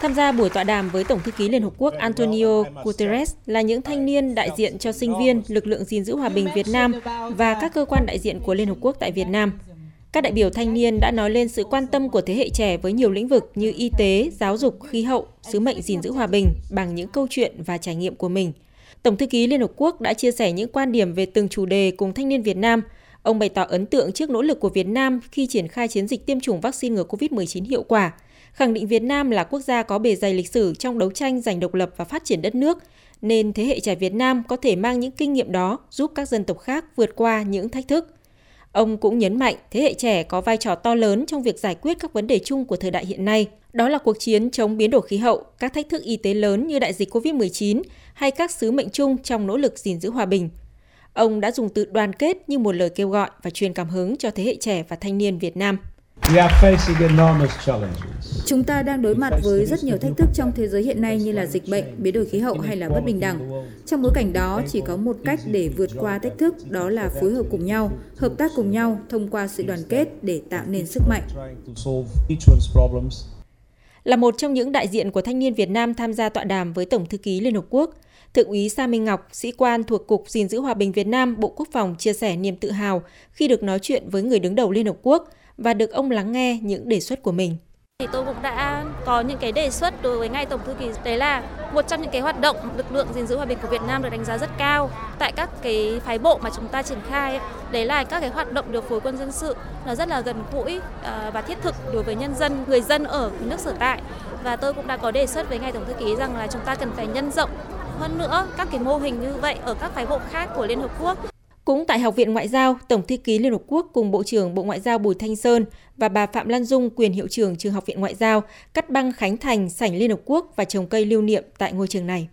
Tham gia buổi tọa đàm với Tổng thư ký Liên Hợp Quốc Antonio Guterres là những thanh niên đại diện cho sinh viên, lực lượng gìn giữ hòa bình Việt Nam và các cơ quan đại diện của Liên Hợp Quốc tại Việt Nam. Các đại biểu thanh niên đã nói lên sự quan tâm của thế hệ trẻ với nhiều lĩnh vực như y tế, giáo dục, khí hậu, sứ mệnh gìn giữ hòa bình bằng những câu chuyện và trải nghiệm của mình. Tổng thư ký Liên Hợp Quốc đã chia sẻ những quan điểm về từng chủ đề cùng thanh niên Việt Nam. Ông bày tỏ ấn tượng trước nỗ lực của Việt Nam khi triển khai chiến dịch tiêm chủng vaccine ngừa COVID-19 hiệu quả, khẳng định Việt Nam là quốc gia có bề dày lịch sử trong đấu tranh giành độc lập và phát triển đất nước, nên thế hệ trẻ Việt Nam có thể mang những kinh nghiệm đó giúp các dân tộc khác vượt qua những thách thức. Ông cũng nhấn mạnh thế hệ trẻ có vai trò to lớn trong việc giải quyết các vấn đề chung của thời đại hiện nay. Đó là cuộc chiến chống biến đổi khí hậu, các thách thức y tế lớn như đại dịch COVID-19 hay các sứ mệnh chung trong nỗ lực gìn giữ hòa bình. Ông đã dùng từ đoàn kết như một lời kêu gọi và truyền cảm hứng cho thế hệ trẻ và thanh niên Việt Nam. Chúng ta đang đối mặt với rất nhiều thách thức trong thế giới hiện nay như là dịch bệnh, biến đổi khí hậu hay là bất bình đẳng. Trong bối cảnh đó, chỉ có một cách để vượt qua thách thức, đó là phối hợp cùng nhau, hợp tác cùng nhau thông qua sự đoàn kết để tạo nên sức mạnh. Là một trong những đại diện của thanh niên Việt Nam tham gia tọa đàm với Tổng thư ký Liên Hợp Quốc, Thượng úy Sa Minh Ngọc, sĩ quan thuộc Cục gìn giữ hòa bình Việt Nam, Bộ Quốc phòng chia sẻ niềm tự hào khi được nói chuyện với người đứng đầu Liên Hợp Quốc – và được ông lắng nghe những đề xuất của mình. Thì tôi cũng đã có những cái đề xuất đối với ngay tổng thư ký đấy là một trong những cái hoạt động lực lượng gìn giữ hòa bình của Việt Nam được đánh giá rất cao tại các cái phái bộ mà chúng ta triển khai ấy. đấy là các cái hoạt động điều phối quân dân sự, nó rất là gần gũi ờ, và thiết thực đối với nhân dân, người dân ở nước sở tại và tôi cũng đã có đề xuất với ngài tổng thư ký rằng là chúng ta cần phải nhân rộng hơn nữa các cái mô hình như vậy ở các phái bộ khác của Liên Hợp Quốc cũng tại Học viện Ngoại giao, Tổng thư ký Liên Hợp Quốc cùng Bộ trưởng Bộ Ngoại giao Bùi Thanh Sơn và bà Phạm Lan Dung, quyền hiệu trưởng trường Học viện Ngoại giao, cắt băng khánh thành sảnh Liên Hợp Quốc và trồng cây lưu niệm tại ngôi trường này.